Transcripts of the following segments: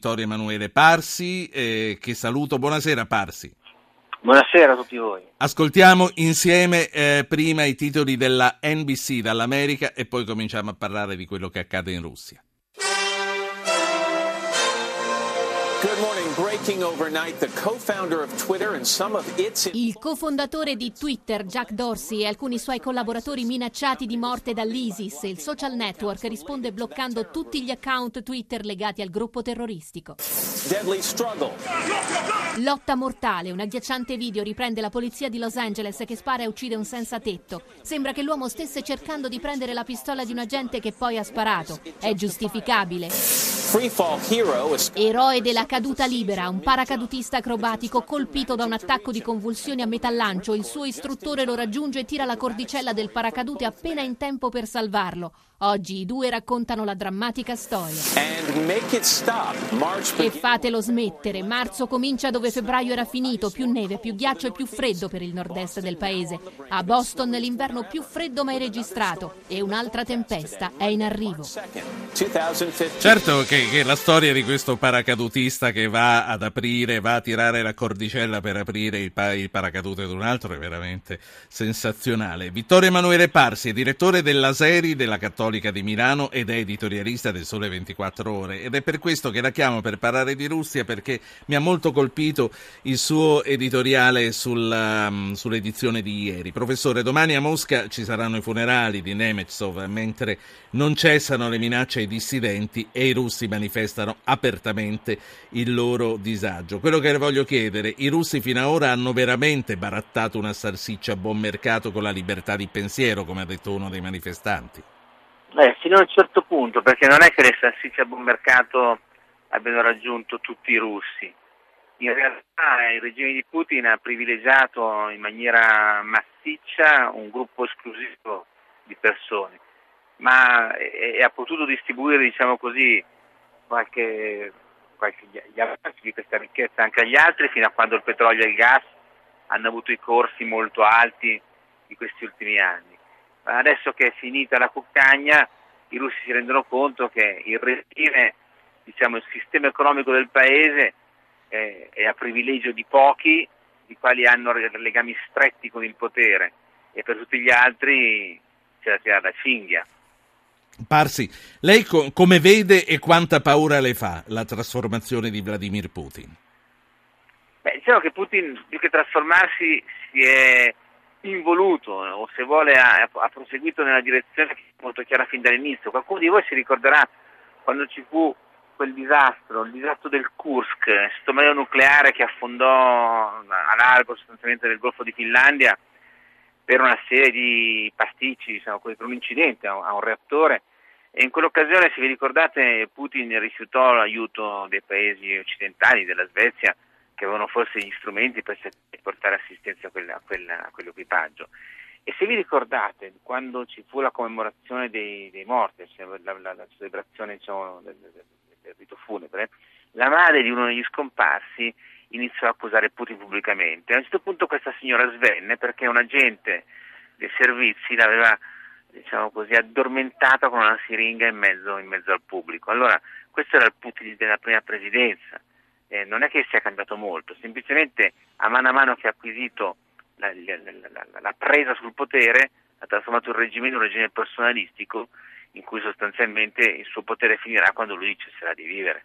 Vittorio Emanuele Parsi, eh, che saluto. Buonasera Parsi. Buonasera a tutti voi. Ascoltiamo insieme eh, prima i titoli della NBC dall'America e poi cominciamo a parlare di quello che accade in Russia. Good morning. Il cofondatore di Twitter, Jack Dorsey, e alcuni suoi collaboratori minacciati di morte dall'ISIS, il social network risponde bloccando tutti gli account Twitter legati al gruppo terroristico. Lotta mortale, un agghiacciante video riprende la polizia di Los Angeles che spara e uccide un senza tetto. Sembra che l'uomo stesse cercando di prendere la pistola di un agente che poi ha sparato. È giustificabile. Eroe della caduta libera, un paracadutista acrobatico colpito da un attacco di convulsioni a metà lancio. Il suo istruttore lo raggiunge e tira la cordicella del paracadute appena in tempo per salvarlo. Oggi i due raccontano la drammatica storia. E fatelo smettere. Marzo comincia dove febbraio era finito, più neve, più ghiaccio e più freddo per il nord-est del paese. A Boston l'inverno più freddo mai registrato e un'altra tempesta è in arrivo. Certo che, che la storia di questo paracadutista che va ad aprire, va a tirare la cordicella per aprire il, pa- il paracadute ad un altro è veramente sensazionale. Vittorio Emanuele Parsi, direttore della serie della Cattolica di Milano ed è editorialista del Sole 24 Ore ed è per questo che la chiamo per parlare di Russia perché mi ha molto colpito il suo editoriale sulla, um, sull'edizione di ieri. Professore, domani a Mosca ci saranno i funerali di Nemetsov mentre non cessano le minacce ai dissidenti e i russi manifestano apertamente il loro disagio. Quello che le voglio chiedere, i russi fino ad ora hanno veramente barattato una salsiccia a buon mercato con la libertà di pensiero, come ha detto uno dei manifestanti? Beh, fino a un certo punto, perché non è che le salsicce a buon mercato abbiano raggiunto tutti i russi. In realtà il regime di Putin ha privilegiato in maniera massiccia un gruppo esclusivo di persone, ma e, ha potuto distribuire, diciamo così, qualche, qualche gli avanzi di questa ricchezza anche agli altri, fino a quando il petrolio e il gas hanno avuto i corsi molto alti di questi ultimi anni adesso che è finita la cuccagna i russi si rendono conto che il regime, diciamo, il sistema economico del paese è, è a privilegio di pochi, i quali hanno legami stretti con il potere e per tutti gli altri c'è da tirare la cinghia. Parsi, lei co- come vede e quanta paura le fa la trasformazione di Vladimir Putin? Beh, diciamo che Putin più che trasformarsi si è involuto o se vuole ha, ha, proseguito nella direzione molto chiara fin dall'inizio. Qualcuno di voi si ricorderà quando ci fu quel disastro, il disastro del Kursk, il sottomarino nucleare che affondò a largo sostanzialmente del Golfo di Finlandia per una serie di pasticci, diciamo, per un incidente a un, reattore e in quell'occasione, se vi ricordate, Putin rifiutò l'aiuto dei paesi occidentali, della Svezia, che avevano forse gli strumenti per portare assistenza a, quella, a, quella, a quell'equipaggio. E se vi ricordate, quando ci fu la commemorazione dei, dei morti, cioè la, la, la, celebrazione diciamo, del, del, del, rito funebre, la madre di uno degli scomparsi iniziò a accusare Putin pubblicamente. A un certo punto questa signora svenne perché un agente dei servizi l'aveva diciamo così, addormentata con una siringa in mezzo, in mezzo al pubblico. Allora, questo era il Putin della prima presidenza eh, non è che sia cambiato molto, semplicemente a mano a mano che ha acquisito la, la, la, la presa sul potere ha trasformato il regime in un regime personalistico in cui sostanzialmente il suo potere finirà quando lui cesserà di vivere.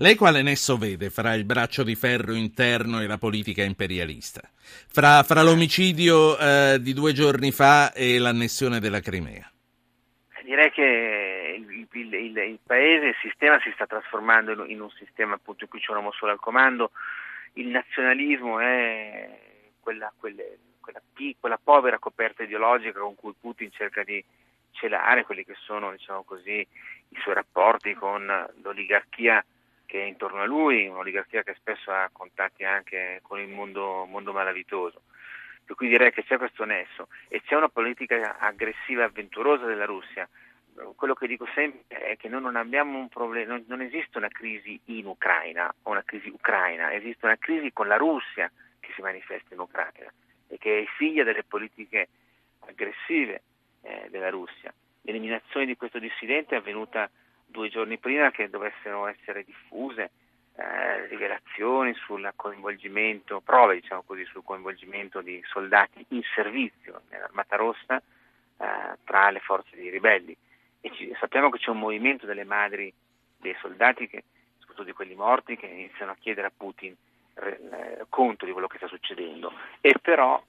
Lei quale nesso vede fra il braccio di ferro interno e la politica imperialista? Fra, fra l'omicidio eh, di due giorni fa e l'annessione della Crimea? Direi che il, il, il, paese, il sistema si sta trasformando in, in un sistema appunto in cui c'è un uomo solo al comando, il nazionalismo è quella, quelle, quella, quella povera coperta ideologica con cui Putin cerca di celare quelli che sono diciamo così, i suoi rapporti con l'oligarchia che è intorno a lui, un'oligarchia che spesso ha contatti anche con il mondo, mondo malavitoso. Per cui direi che c'è questo nesso e c'è una politica aggressiva e avventurosa della Russia quello che dico sempre è che noi non abbiamo un problema, non, non, esiste una crisi in Ucraina o una crisi ucraina, esiste una crisi con la Russia che si manifesta in Ucraina e che è figlia delle politiche aggressive eh, della Russia. L'eliminazione di questo dissidente è avvenuta due giorni prima che dovessero essere diffuse eh, rivelazioni sul coinvolgimento, prove diciamo così, sul coinvolgimento di soldati in servizio nell'Armata Rossa eh, tra le forze dei ribelli. E ci, sappiamo che c'è un movimento delle madri dei soldati, che, soprattutto di quelli morti, che iniziano a chiedere a Putin eh, conto di quello che sta succedendo. E però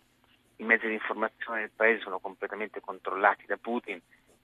i mezzi di informazione del paese sono completamente controllati da Putin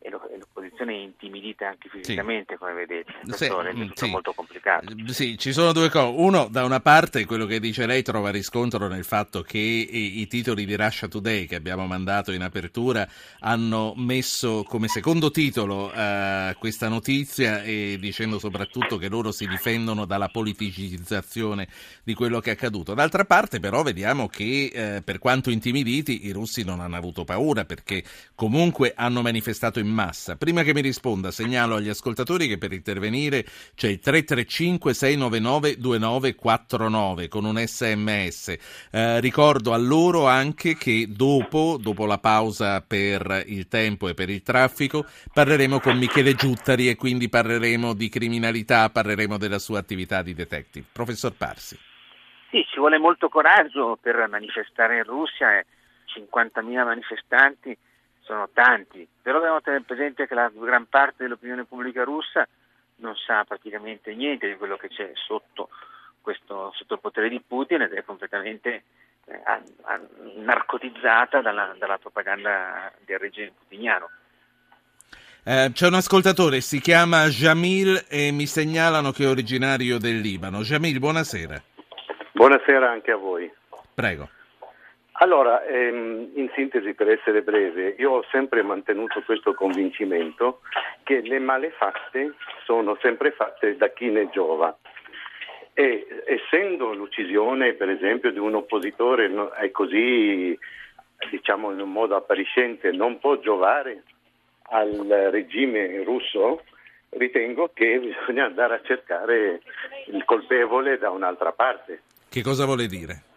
e l'opposizione è intimidita anche fisicamente, sì. come vedete. Questo è tutto sì. molto complicato. Sì, ci sono due cose. Uno, da una parte, quello che dice lei trova riscontro nel fatto che i, i titoli di Russia Today che abbiamo mandato in apertura hanno messo come secondo titolo uh, questa notizia e dicendo soprattutto che loro si difendono dalla politicizzazione di quello che è accaduto. D'altra parte, però, vediamo che eh, per quanto intimiditi, i russi non hanno avuto paura perché comunque hanno manifestato in massa. Prima che mi risponda, segnalo agli ascoltatori che per intervenire c'è il 335 699 2949 con un sms. Eh, ricordo a loro anche che dopo, dopo la pausa per il tempo e per il traffico, parleremo con Michele Giuttari e quindi parleremo di criminalità, parleremo della sua attività di detective. Professor Parsi. Sì, ci vuole molto coraggio per manifestare in Russia, 50.000 manifestanti sono tanti, però dobbiamo tenere presente che la gran parte dell'opinione pubblica russa non sa praticamente niente di quello che c'è sotto, questo, sotto il potere di Putin ed è completamente eh, a, a, narcotizzata dalla, dalla, propaganda del regime putiniano. Eh, c'è un ascoltatore, si chiama Jamil e mi segnalano che è originario del Libano. Jamil, buonasera. Buonasera anche a voi. Prego. Allora, ehm, in sintesi per essere breve, io ho sempre mantenuto questo convincimento che le malefatte sono sempre fatte da chi ne giova. E essendo l'uccisione, per esempio, di un oppositore è così, diciamo in un modo appariscente, non può giovare al regime russo, ritengo che bisogna andare a cercare il colpevole da un'altra parte. Che cosa vuole dire?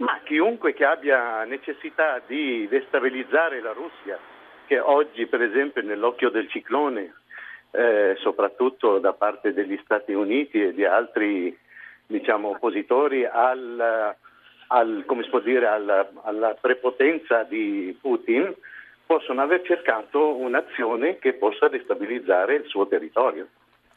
Ma chiunque che abbia necessità di destabilizzare la Russia, che oggi per esempio nell'occhio del ciclone, eh, soprattutto da parte degli Stati Uniti e di altri diciamo, oppositori al, al, dire, alla, alla prepotenza di Putin, possono aver cercato un'azione che possa destabilizzare il suo territorio.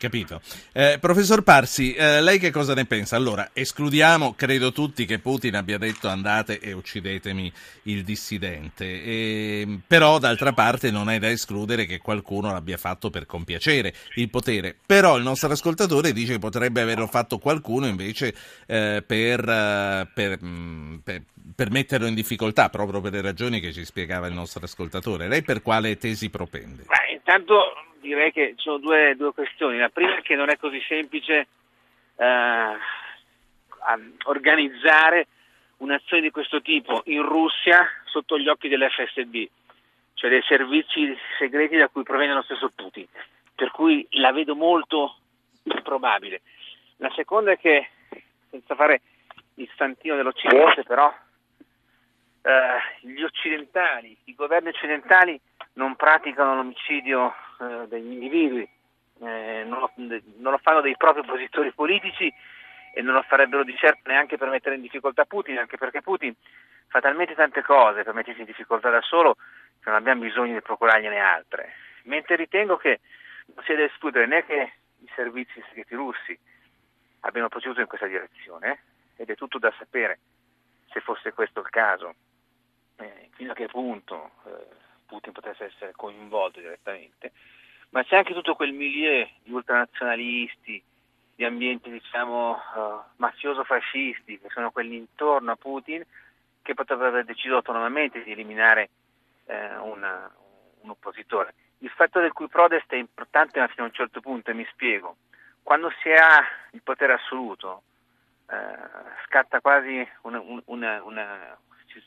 Capito. Eh, professor Parsi, eh, lei che cosa ne pensa? Allora, escludiamo, credo tutti, che Putin abbia detto andate e uccidetemi il dissidente, e, però d'altra parte non è da escludere che qualcuno l'abbia fatto per compiacere il potere. Però il nostro ascoltatore dice che potrebbe averlo fatto qualcuno invece eh, per, eh, per, mm, per, per metterlo in difficoltà, proprio per le ragioni che ci spiegava il nostro ascoltatore. Lei per quale tesi propende? Beh, intanto direi che ci sono due, due, questioni. La prima è che non è così semplice eh, organizzare un'azione di questo tipo in Russia sotto gli occhi dell'FSB, cioè dei servizi segreti da cui proviene lo stesso Putin, per cui la vedo molto improbabile. La seconda è che, senza fare il santino dell'Occidente, però eh, gli occidentali, i governi occidentali non praticano l'omicidio eh, degli individui, eh, non, lo, non, lo, fanno dei propri oppositori politici e non lo farebbero di certo neanche per mettere in difficoltà Putin, anche perché Putin fa talmente tante cose per mettersi in difficoltà da solo che non abbiamo bisogno di procurargliene altre. Mentre ritengo che non sia da escludere né che i servizi segreti russi abbiano proceduto in questa direzione, ed è tutto da sapere se fosse questo il caso, eh, fino a che punto eh, Putin potesse essere coinvolto direttamente, ma c'è anche tutto quel milieu di ultranazionalisti, di ambienti diciamo uh, mafioso-fascisti che sono quelli intorno a Putin che potrebbero aver deciso autonomamente di eliminare eh, una, un oppositore. Il fatto del cui prodest è importante ma fino a un certo punto e mi spiego. Quando si ha il potere assoluto eh, scatta quasi una, una, una,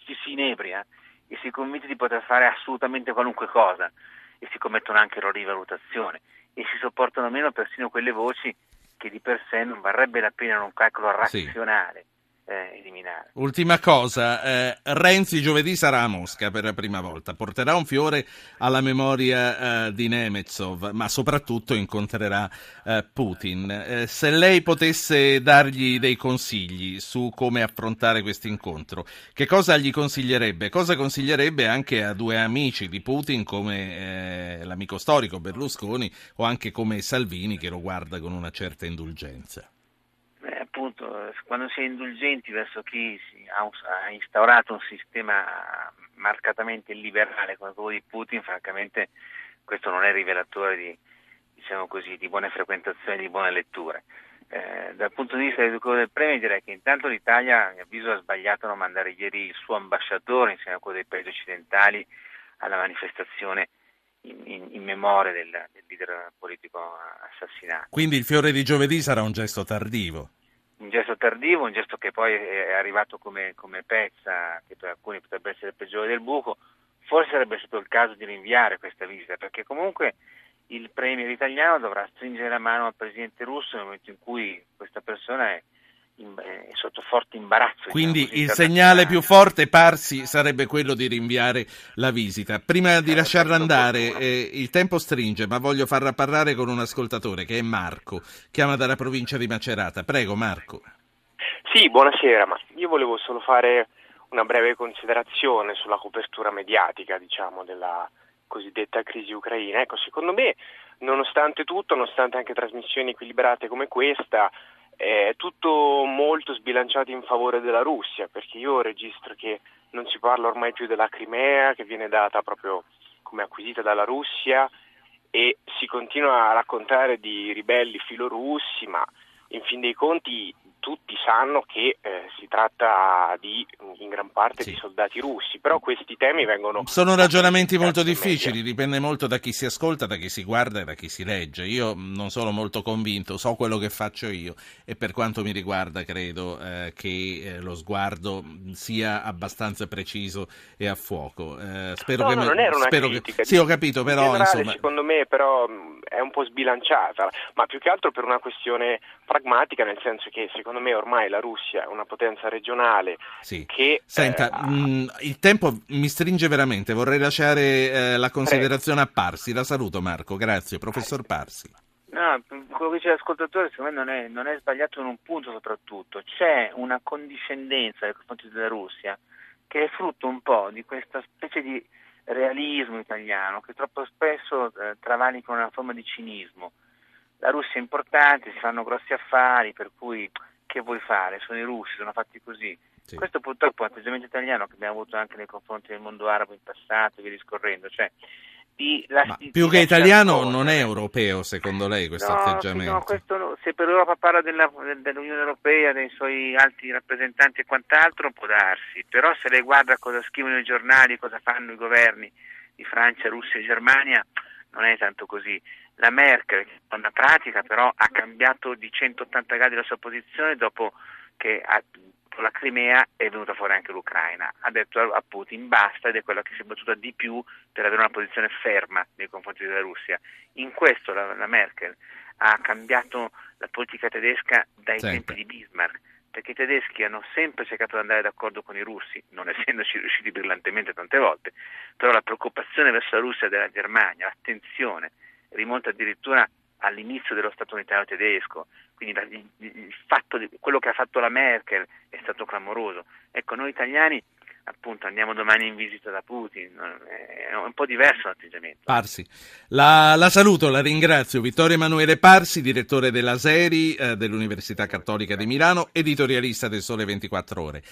ci si inebria e si convince di poter fare assolutamente qualunque cosa e si commettono anche errori di valutazione e si sopportano meno persino quelle voci che di per sé non varrebbe la pena in un calcolo razionale eh, eliminare. Ultima cosa, eh, Renzi giovedì sarà a Mosca per la prima volta, porterà un fiore alla memoria eh, di Nemetsov, ma soprattutto incontrerà eh, Putin. Eh, se lei potesse dargli dei consigli su come affrontare questo incontro, che cosa gli consiglierebbe? Cosa consiglierebbe anche a due amici di Putin come eh, l'amico storico Berlusconi o anche come Salvini che lo guarda con una certa indulgenza? Appunto quando si è indulgenti verso chi ha, instaurato un sistema marcatamente liberale come quello di Putin, francamente questo non è rivelatore di, diciamo così, di buone frequentazioni, di buone letture. Eh, dal punto di vista del premio direi che intanto l'Italia a mio avviso ha sbagliato a non mandare ieri il suo ambasciatore insieme a quello dei paesi occidentali alla manifestazione in, in, in memoria del, del leader politico assassinato. Quindi il fiore di giovedì sarà un gesto tardivo? Un gesto tardivo, un gesto che poi è arrivato come, come pezza, che per alcuni potrebbe essere il peggiore del buco, forse sarebbe stato il caso di rinviare questa visita, perché comunque il premier italiano dovrà stringere la mano al presidente russo nel momento in cui questa persona è è sotto forte imbarazzo. Quindi diciamo il segnale più forte Parsi sarebbe quello di rinviare la visita. Prima di lasciarla andare, eh, il tempo stringe, ma voglio farla parlare con un ascoltatore che è Marco, chiama dalla provincia di Macerata. Prego Marco. Sì, buonasera, ma io volevo solo fare una breve considerazione sulla copertura mediatica, diciamo, della cosiddetta crisi ucraina. Ecco, secondo me, nonostante tutto, nonostante anche trasmissioni equilibrate come questa, è tutto molto sbilanciato in favore della Russia, perché io registro che non si parla ormai più della Crimea, che viene data proprio come acquisita dalla Russia, e si continua a raccontare di ribelli filorussi, ma in fin dei conti tutti sanno che eh, si tratta di, in gran parte sì. di soldati russi, però questi temi vengono... Sono ragionamenti molto difficili, dipende molto da chi si ascolta, da chi si guarda e da chi si legge. Io non sono molto convinto, so quello che faccio io e per quanto mi riguarda credo eh, che eh, lo sguardo sia abbastanza preciso e a fuoco. Eh, spero no, che... No, non era una spero critica. Che... Sì, ho capito, però... Generale, insomma... Secondo me però è un po' sbilanciata, ma più che altro per una questione pragmatica, nel senso che secondo me ormai la Russia è una potenza regionale sì. che... Senta, eh, mh, il tempo mi stringe veramente, vorrei lasciare eh, la considerazione Prego. a Parsi. La saluto Marco, grazie. Professor Parsi. No, quello che dice l'ascoltatore secondo me non è, non è sbagliato in un punto soprattutto, c'è una condiscendenza nei confronti della Russia che è frutto un po' di questa specie di realismo italiano che troppo spesso eh, travalica una forma di cinismo la Russia è importante, si fanno grossi affari, per cui che vuoi fare? Sono i russi, sono fatti così. Sì. Questo purtroppo è un atteggiamento italiano che abbiamo avuto anche nei confronti del mondo arabo in passato, via discorrendo. Cioè, di, la, di, più che italiano cosa. non è europeo secondo lei questo no, atteggiamento? No, questo, se per Europa parla della, dell'Unione Europea, dei suoi alti rappresentanti e quant'altro può darsi, però se lei guarda cosa scrivono i giornali, cosa fanno i governi di Francia, Russia e Germania, non è tanto così. La Merkel, una pratica però, ha cambiato di 180 gradi la sua posizione dopo che ha, con la Crimea è venuta fuori anche l'Ucraina. Ha detto a Putin basta ed è quella che si è battuta di più per avere una posizione ferma nei confronti della Russia. In questo la, la Merkel ha cambiato la politica tedesca dai Senta. tempi di Bismarck perché i tedeschi hanno sempre cercato di andare d'accordo con i russi, non essendoci riusciti brillantemente tante volte, però la preoccupazione verso la Russia della Germania, l'attenzione, rimonta addirittura all'inizio dello Stato unitario tedesco, quindi il, fatto di, quello che ha fatto la Merkel è stato clamoroso. Ecco, noi italiani appunto andiamo domani in visita da Putin, è un po' diverso l'atteggiamento. Parsi. La, la saluto, la ringrazio. Vittorio Emanuele Parsi, direttore della Seri eh, dell'Università Cattolica di Milano, editorialista del Sole 24 Ore.